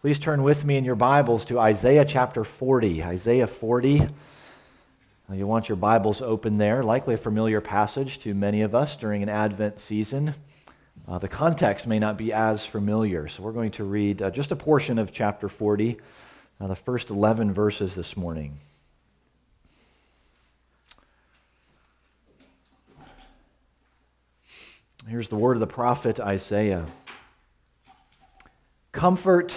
Please turn with me in your Bibles to Isaiah chapter 40. Isaiah 40. You want your Bibles open there, likely a familiar passage to many of us during an Advent season. Uh, the context may not be as familiar, so we're going to read uh, just a portion of chapter 40, uh, the first 11 verses this morning. Here's the word of the prophet Isaiah. Comfort,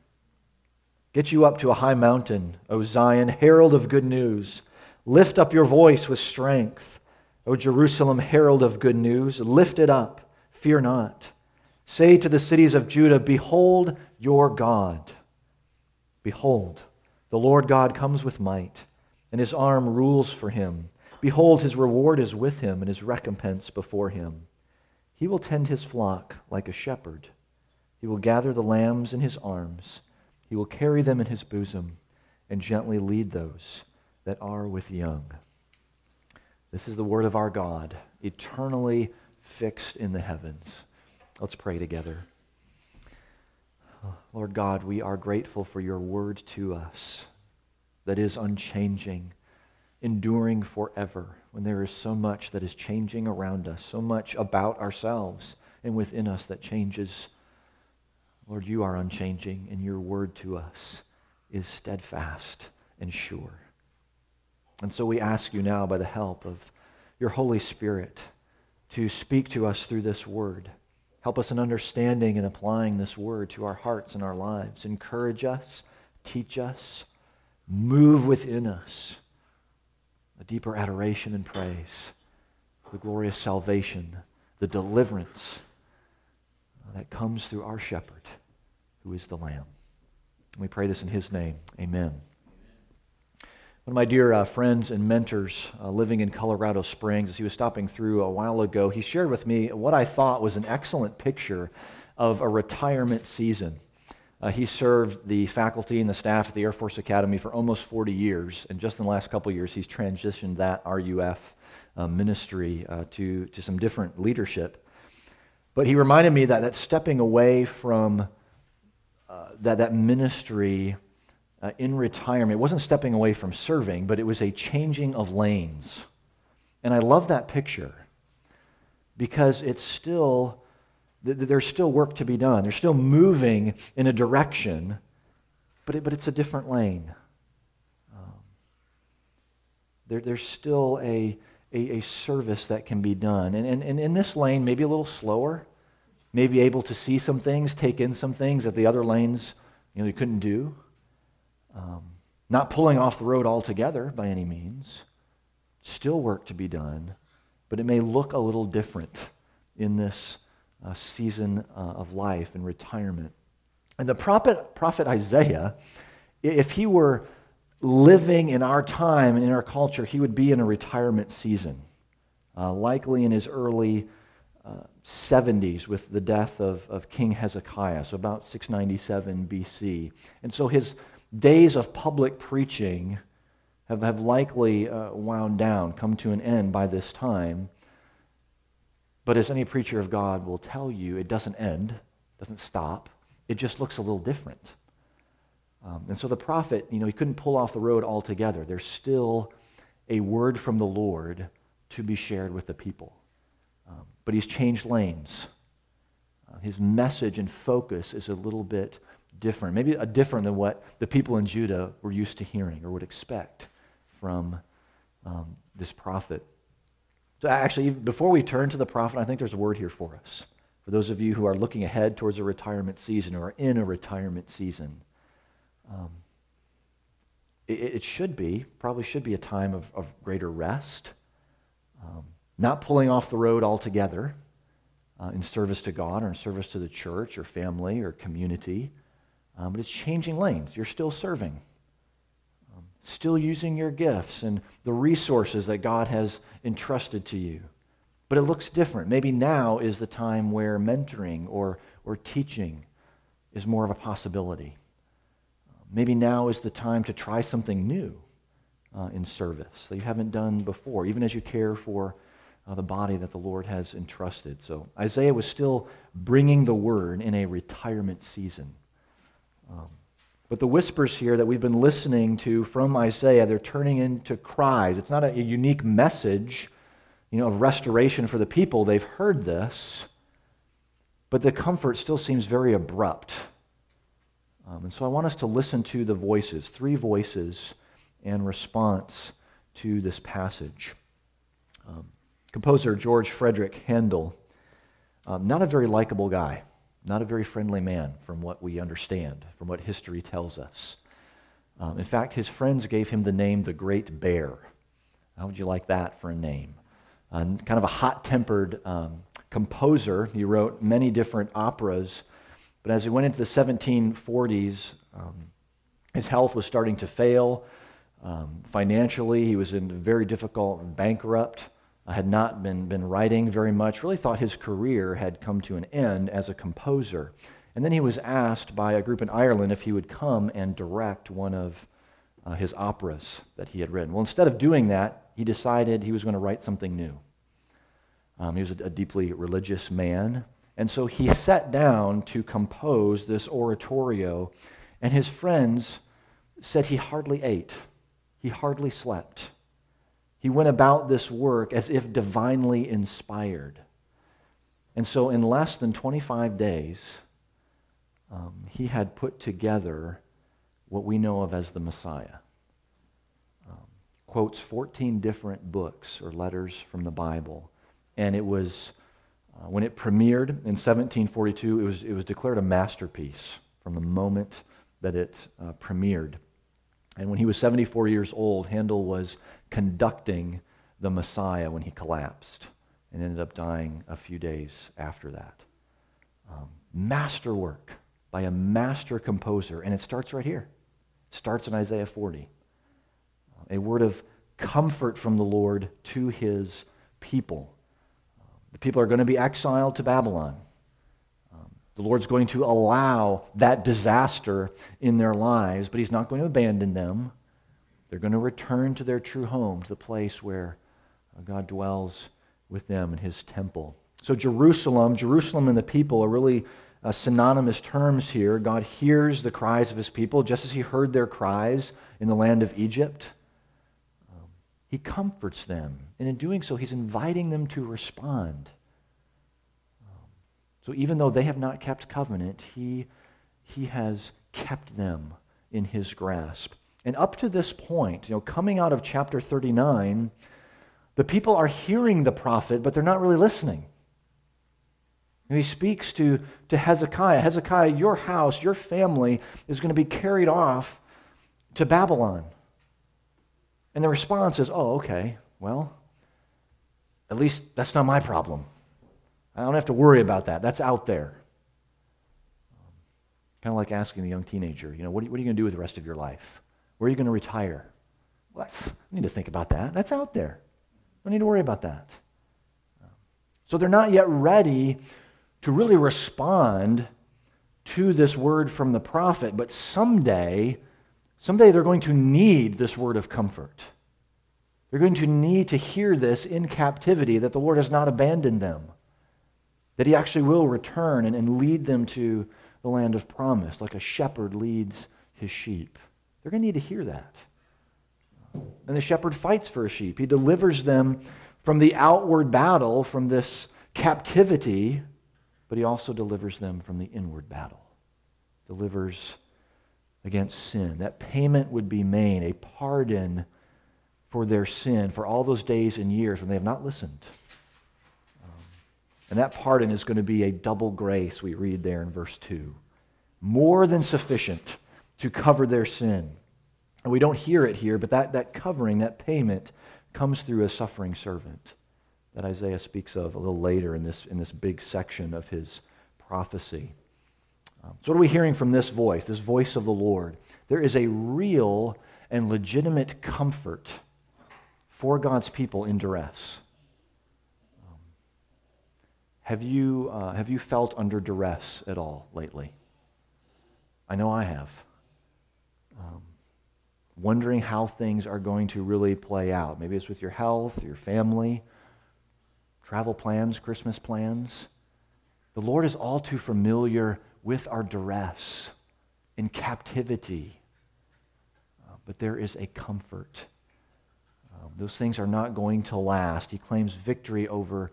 Get you up to a high mountain, O Zion, herald of good news. Lift up your voice with strength. O Jerusalem, herald of good news, lift it up, fear not. Say to the cities of Judah, Behold your God. Behold, the Lord God comes with might, and his arm rules for him. Behold, his reward is with him, and his recompense before him. He will tend his flock like a shepherd. He will gather the lambs in his arms. He will carry them in his bosom and gently lead those that are with young. This is the word of our God, eternally fixed in the heavens. Let's pray together. Lord God, we are grateful for your word to us that is unchanging enduring forever when there is so much that is changing around us, so much about ourselves and within us that changes. Lord, you are unchanging, and your word to us is steadfast and sure. And so we ask you now, by the help of your Holy Spirit, to speak to us through this word. Help us in understanding and applying this word to our hearts and our lives. Encourage us, teach us, move within us a deeper adoration and praise, the glorious salvation, the deliverance that comes through our shepherd, who is the Lamb. We pray this in his name. Amen. One of my dear uh, friends and mentors uh, living in Colorado Springs, as he was stopping through a while ago, he shared with me what I thought was an excellent picture of a retirement season. Uh, he served the faculty and the staff at the Air Force Academy for almost 40 years, and just in the last couple years, he's transitioned that RUF uh, ministry uh, to, to some different leadership. But he reminded me that, that stepping away from uh, that, that ministry uh, in retirement, it wasn't stepping away from serving, but it was a changing of lanes. And I love that picture because it's still there's still work to be done. They're still moving in a direction, but, it, but it's a different lane. Um, there, there's still a, a, a, service that can be done. And, and, and in this lane, maybe a little slower, maybe able to see some things, take in some things that the other lanes you know, you couldn't do. Um, not pulling off the road altogether by any means. Still work to be done, but it may look a little different in this uh, season uh, of life and retirement. And the prophet, prophet Isaiah, if he were living in our time and in our culture, he would be in a retirement season, uh, likely in his early 70s uh, with the death of, of King Hezekiah, so about 697 BC. And so his days of public preaching have, have likely uh, wound down, come to an end by this time. But as any preacher of God will tell you, it doesn't end, doesn't stop. It just looks a little different. Um, and so the prophet, you know, he couldn't pull off the road altogether. There's still a word from the Lord to be shared with the people. But he's changed lanes. Uh, his message and focus is a little bit different, maybe a different than what the people in Judah were used to hearing or would expect from um, this prophet. So, actually, before we turn to the prophet, I think there's a word here for us. For those of you who are looking ahead towards a retirement season or are in a retirement season, um, it, it, should be, probably should be a time of, of greater rest, not pulling off the road altogether uh, in service to God or in service to the church or family or community, um, but it's changing lanes. You're still serving, um, still using your gifts and the resources that God has entrusted to you. But it looks different. Maybe now is the time where mentoring or, or teaching is more of a possibility. Maybe now is the time to try something new uh, in service that you haven't done before, even as you care for uh, the body that the Lord has entrusted. So Isaiah was still bringing the word in a retirement season. Um, but the whispers here that we've been listening to from Isaiah, they're turning into cries. It's not a, unique message you know, of restoration for the people. They've heard this, but the comfort still seems very abrupt. Um, and so I want us to listen to the voices, three voices in response to this passage. Um, composer George Frederick Handel, um, not a very likable guy, not a very friendly man from what we understand, from what history tells us. Um, in fact, his friends gave him the name the Great Bear. How would you like that for a name? Kind of a hot tempered um, composer. He wrote many different operas, but as he went into the 1740s, um, his health was starting to fail. Um, financially, he was in very difficult, bankrupt had not been, been writing very much, really thought his career had come to an end as a composer. And then he was asked by a group in Ireland if he would come and direct one of uh, his operas that he had written. Well, instead of doing that, he decided he was going to write something new. Um, he was a, a deeply religious man. And so he sat down to compose this oratorio, and his friends said he hardly ate, he hardly slept. He went about this work as if divinely inspired. And so, in less than 25 days, um, he had put together what we know of as the Messiah. Um, quotes 14 different books or letters from the Bible. And it was, uh, when it premiered in 1742, it was, it was declared a masterpiece from the moment that it uh, premiered. And when he was 74 years old, Handel was conducting the Messiah when he collapsed and ended up dying a few days after that. Um, masterwork by a master composer, and it starts right here. It starts in Isaiah 40. A word of comfort from the Lord to his people. The people are going to be exiled to Babylon. The Lord's going to allow that disaster in their lives, but he's not going to abandon them. They're going to return to their true home, to the place where uh, God dwells with them in his temple. So, Jerusalem, Jerusalem and the people are really uh, synonymous terms here. God hears the cries of his people just as he heard their cries in the land of Egypt. Um, he comforts them. And in doing so, he's inviting them to respond. So, even though they have not kept covenant, he, he has kept them in his grasp. And up to this point, you know, coming out of chapter 39, the people are hearing the prophet, but they're not really listening. And he speaks to, to Hezekiah Hezekiah, your house, your family is going to be carried off to Babylon. And the response is, oh, okay, well, at least that's not my problem. I don't have to worry about that. That's out there. Kind of like asking a young teenager, you know, what are you, going to do with the rest of your life? Where are you going to retire? Well, I need to think about that. That's out there. I need to worry about that. So they're not yet ready to really respond to this word from the prophet, but someday, someday they're going to need this word of comfort. They're going to need to hear this in captivity that the Lord has not abandoned them, that He actually will return and, and lead them to the land of promise, like a shepherd leads his sheep. They're going to need to hear that. And the shepherd fights for his sheep. He delivers them from the outward battle, from this captivity, but he also delivers them from the inward battle, delivers against sin. That payment would be made, a pardon for their sin for all those days and years when they have not listened. And that pardon is going to be a double grace, we read there in verse 2. More than sufficient to cover their sin. And we don't hear it here, but that, that covering, that payment, comes through a suffering servant that Isaiah speaks of a little later in this, in this big section of his prophecy. Um, so, what are we hearing from this voice, this voice of the Lord? There is a real and legitimate comfort for God's people in duress. Have, you, uh, have you felt under duress at all lately? I know I have. Um, wondering how things are going to really play out. Maybe it's with your health, your family, travel plans, Christmas plans. The Lord is all too familiar with our duress in captivity. Uh, but there is a comfort. Um, those things are not going to last. He claims victory over,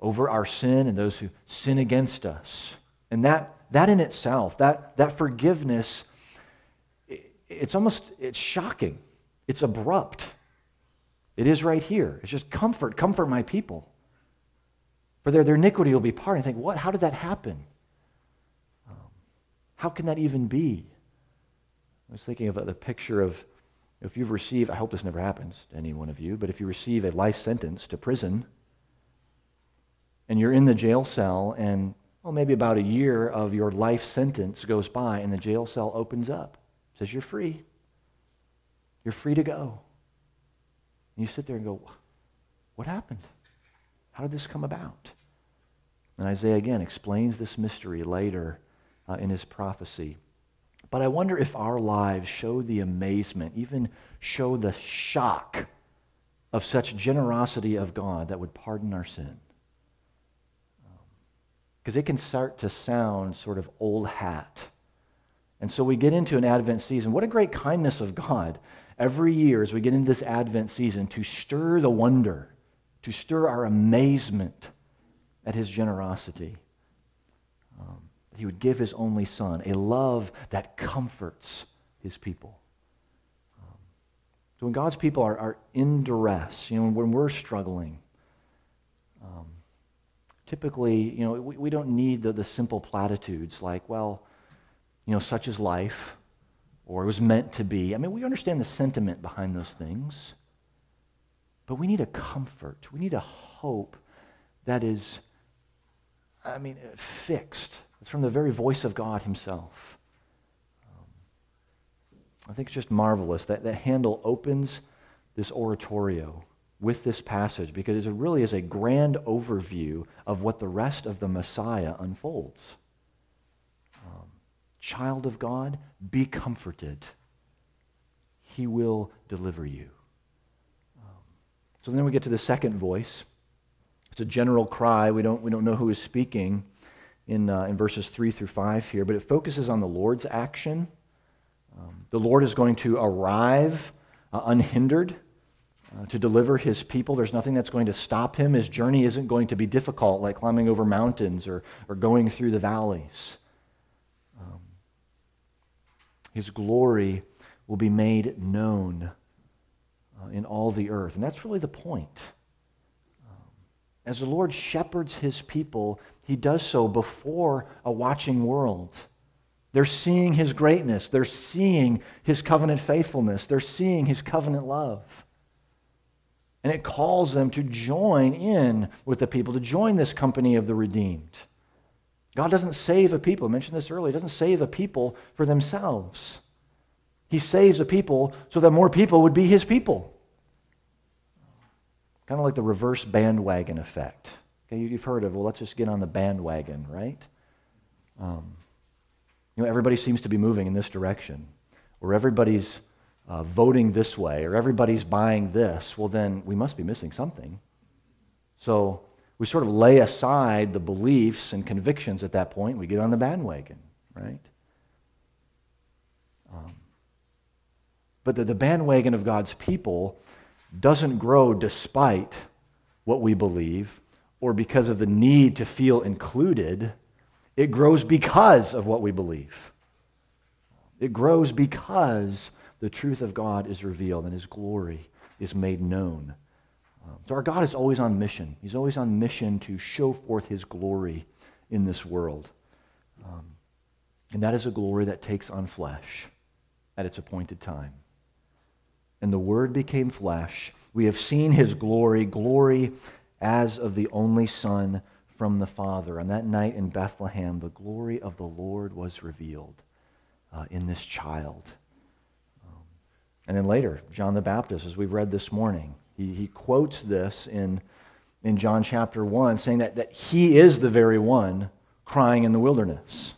over our sin and those who sin against us. And that, that in itself, that, that forgiveness, it, it's almost it's shocking. It's abrupt. It is right here. It's just comfort, comfort my people. For their, their iniquity will be pardoned. I think, what? How did that happen? Um, how can that even be? I was thinking of the picture of if you've received, I hope this never happens to any one of you, but if you receive a life sentence to prison and you're in the jail cell and well, maybe about a year of your life sentence goes by and the jail cell opens up, says you're free. You're free to go. And you sit there and go, what happened? How did this come about? And Isaiah again explains this mystery later uh, in his prophecy. But I wonder if our lives show the amazement, even show the shock of such generosity of God that would pardon our sin. Because it can start to sound sort of old hat. And so we get into an Advent season. What a great kindness of God every year as we get into this Advent season to stir the wonder, to stir our amazement at his generosity. Um, he would give his only son, a love that comforts his people. Um, so when God's people are, are in duress, you know, when we're struggling, um, typically, you know, we, we don't need the, the simple platitudes like, well, you know, such is life, or it was meant to be. I mean, we understand the sentiment behind those things, but we need a comfort. We need a hope that is, I mean, fixed it's from the very voice of God himself. Um, I think it's just marvelous that, that Handel opens this oratorio with this passage because it really is a grand overview of what the rest of the Messiah unfolds. Um, child of God, be comforted. He will deliver you. Um, so then we get to the second voice. It's a general cry. We don't, we don't know who is speaking in, uh, in verses 3 through 5 here, but it focuses on the Lord's action. Um, the Lord is going to arrive uh, unhindered uh, to deliver his people. There's nothing that's going to stop him. His journey isn't going to be difficult, like climbing over mountains or, or going through the valleys. Um, his glory will be made known uh, in all the earth. And that's really the point. Um, as the Lord shepherds his people, he does so before a watching world. They're seeing his greatness. They're seeing his covenant faithfulness. They're seeing his covenant love. And it calls them to join in with the people, to join this company of the redeemed. God doesn't save a people. I mentioned this earlier. He doesn't save a people for themselves. He saves a people so that more people would be his people. Kind of like the reverse bandwagon effect. Okay, you've heard of, well, let's just get on the bandwagon, right? Um, you know, everybody seems to be moving in this direction, or everybody's uh, voting this way, or everybody's buying this. Well, then we must be missing something. So we sort of lay aside the beliefs and convictions at that point. We get on the bandwagon, right? Um, but the, the bandwagon of God's people doesn't grow despite what we believe or because of the need to feel included. It grows because of what we believe. It grows because the truth of God is revealed and his glory is made known. Um, so our God is always on mission. He's always on mission to show forth his glory in this world. Um, and that is a glory that takes on flesh at its appointed time. And the Word became flesh. We have seen his glory, glory as of the only Son from the Father. On that night in Bethlehem, the glory of the Lord was revealed uh, in this child. And then later, John the Baptist, as we've read this morning, he, he quotes this in, in John chapter 1, saying that, that he is the very one crying in the wilderness.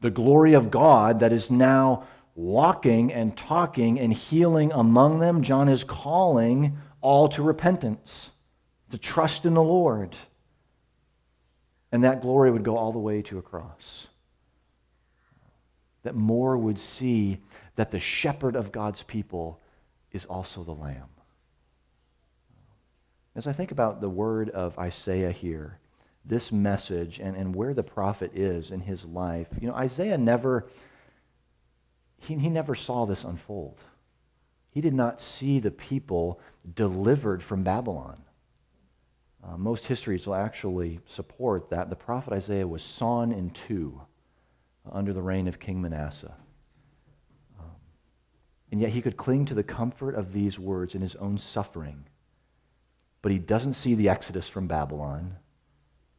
The glory of God that is now walking and talking and healing among them, John is calling all to repentance, to trust in the Lord. And that glory would go all the way to a cross. That more would see that the shepherd of God's people is also the lamb. As I think about the word of Isaiah here, this message and, and where the prophet is in his life, you know, Isaiah never, he, he never saw this unfold. He did not see the people delivered from Babylon. Uh, most histories will actually support that the prophet Isaiah was sawn in two under the reign of King Manasseh. And yet he could cling to the comfort of these words in his own suffering. But he doesn't see the exodus from Babylon,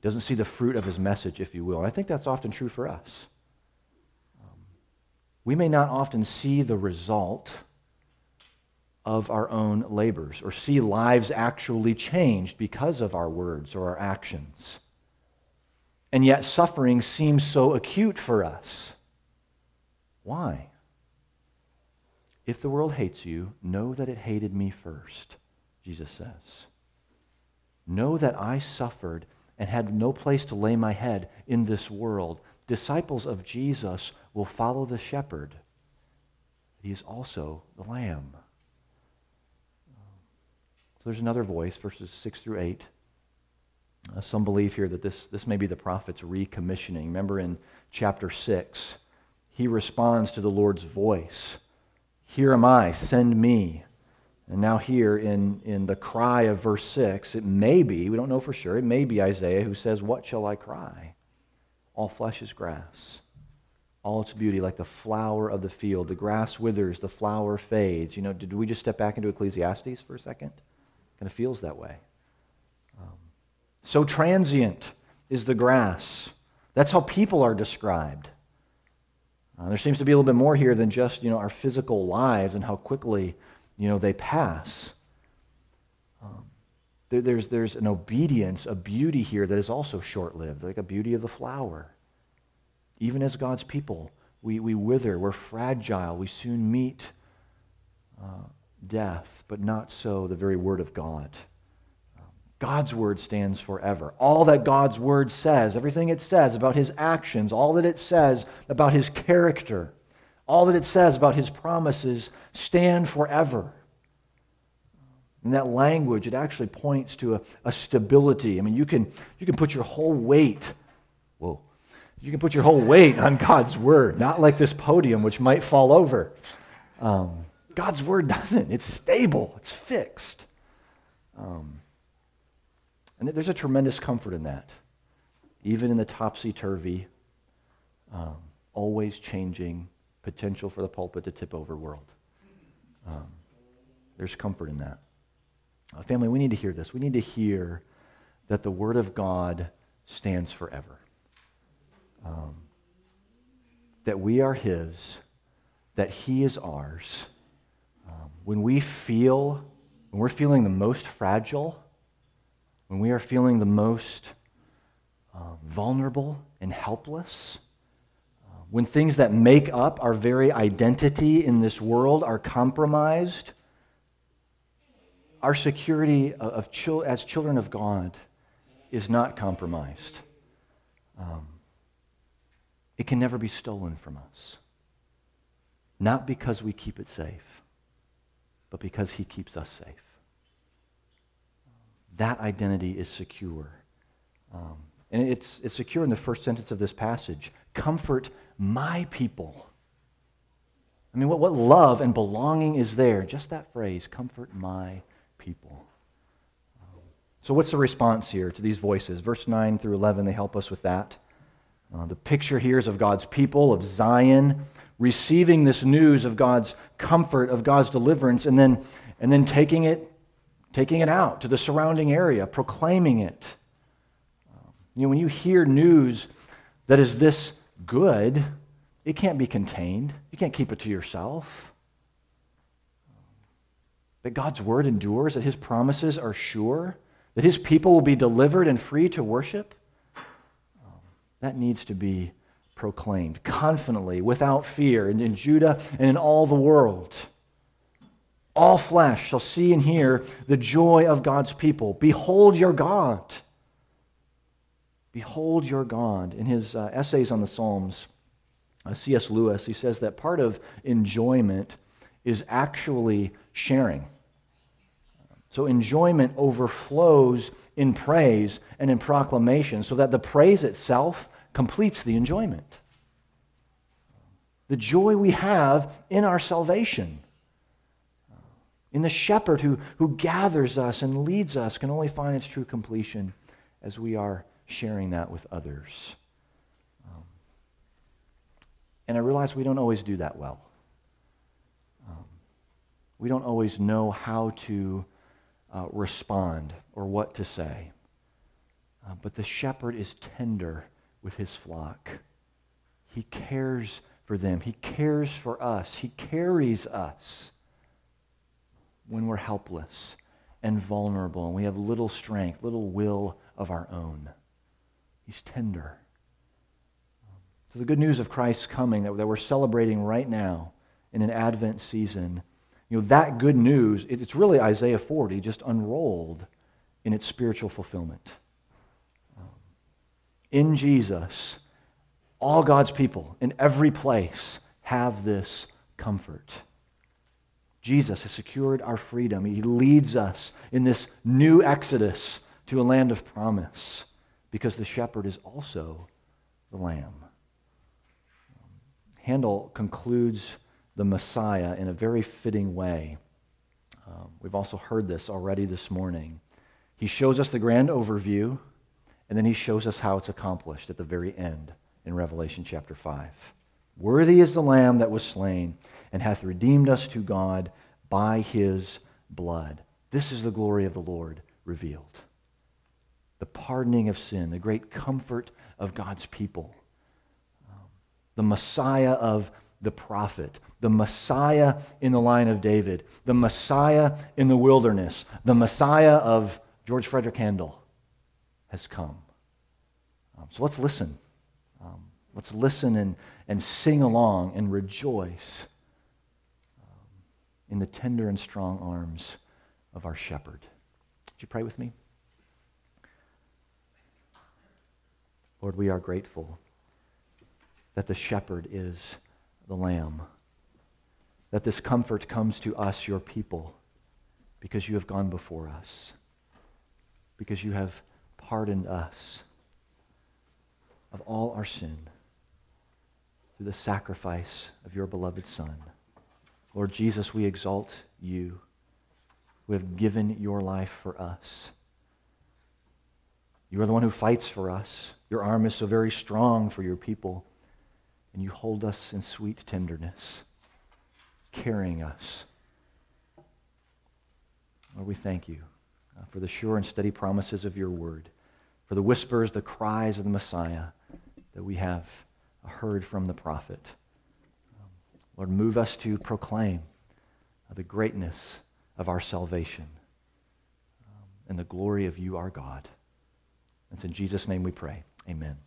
doesn't see the fruit of his message, if you will. And I think that's often true for us. Um, we may not often see the result of our own labors or see lives actually changed because of our words or our actions. And yet, suffering seems so acute for us. Why? If the world hates you, know that it hated me first, Jesus says. Know that I suffered and had no place to lay my head in this world. Disciples of Jesus will follow the shepherd. He is also the lamb. So there's another voice, verses 6 through 8. Uh, some believe here that this, this may be the prophet's recommissioning. Remember in chapter 6, he responds to the Lord's voice Here am I, send me. And now, here in, in the cry of verse 6, it may be, we don't know for sure, it may be Isaiah who says, What shall I cry? All flesh is grass, all its beauty like the flower of the field. The grass withers, the flower fades. You know, did we just step back into Ecclesiastes for a second? Kind of feels that way. Um, so transient is the grass. That's how people are described. Uh, there seems to be a little bit more here than just you know our physical lives and how quickly you know they pass. Um, there, there's there's an obedience, a beauty here that is also short-lived, like a beauty of the flower. Even as God's people, we, we wither, we're fragile, we soon meet uh, death, but not so the very word of God. God's word stands forever. All that God's word says, everything it says about his actions, all that it says about his character, all that it says about his promises stand forever. In that language, it actually points to a, a stability. I mean, you can, you can put your whole weight, whoa, you can put your whole weight on God's word, not like this podium, which might fall over. Um, God's word doesn't. It's stable, it's fixed. Um, and there's a tremendous comfort in that, even in the topsy turvy, um, always changing potential for the pulpit to tip over world. Um, there's comfort in that. Uh, family, we need to hear this. We need to hear that the Word of God stands forever. Um, that we are His, that He is ours um, when we feel, when we're feeling the most fragile, when we are feeling the most uh, vulnerable and helpless, uh, when things that make up our very identity in this world are compromised, our security of, as children of God is not compromised. Um, it can never be stolen from us. Not because we keep it safe, but because he keeps us safe. That identity is secure. Um, and it's, it's secure in the first sentence of this passage. Comfort my people. I mean, what, what love and belonging is there? Just that phrase, comfort my people. So, what's the response here to these voices? Verse 9 through 11, they help us with that. Uh, the picture here is of God's people, of Zion, receiving this news of God's comfort, of God's deliverance, and then, and then taking, it, taking it out to the surrounding area, proclaiming it. Um, you know, when you hear news that is this good, it can't be contained. You can't keep it to yourself. That God's word endures, that his promises are sure, that his people will be delivered and free to worship. Um, that needs to be proclaimed confidently, without fear, and in Judah and in all the world. All flesh shall see and hear the joy of God's people. Behold your God. Behold your God. In his uh, essays on the Psalms, uh, C.S. Lewis, he says that part of enjoyment is actually sharing. So enjoyment overflows in praise and in proclamation so that the praise itself completes the enjoyment. The joy we have in our salvation, in the shepherd who, who gathers us and leads us, can only find its true completion as we are sharing that with others. Um, and I realize we don't always do that well. Um, we don't always know how to uh, respond or what to say. Uh, but the shepherd is tender with his flock. He cares for them. He cares for us. He carries us when we're helpless and vulnerable and we have little strength, little will of our own. He's tender. So, the good news of Christ's coming that, that we're celebrating right now in an Advent season, you know, that good news, it, it's really Isaiah 40 just unrolled in its spiritual fulfillment um, in Jesus, all God's people in every place have this comfort. Jesus has secured our freedom. He leads us in this new exodus to a land of promise because the shepherd is also the lamb. Handel concludes the Messiah in a very fitting way. Um, we've also heard this already this morning. He shows us the grand overview and then he shows us how it's accomplished at the very end in Revelation chapter 5. Worthy is the Lamb that was slain and hath redeemed us to God by his blood. This is the glory of the Lord revealed. The pardoning of sin, the great comfort of God's people, the Messiah of the prophet, the Messiah in the line of David, the Messiah in the wilderness, the Messiah of George Frederick Handel has come. Um, so let's listen. Um, let's listen and, and sing along and rejoice in the tender and strong arms of our shepherd. Would you pray with me? Lord, we are grateful that the shepherd is the lamb, that this comfort comes to us, your people, because you have gone before us, because you have pardoned us of all our sin through the sacrifice of your beloved Son. Lord Jesus, we exalt you who have given your life for us. You are the one who fights for us. Your arm is so very strong for your people, and you hold us in sweet tenderness, carrying us. Lord, we thank you uh, for the sure and steady promises of your word for the whispers, the cries of the Messiah that we have heard from the prophet. Lord, move us to proclaim the greatness of our salvation um, and the glory of you, our God. It's in Jesus' name we pray. Amen.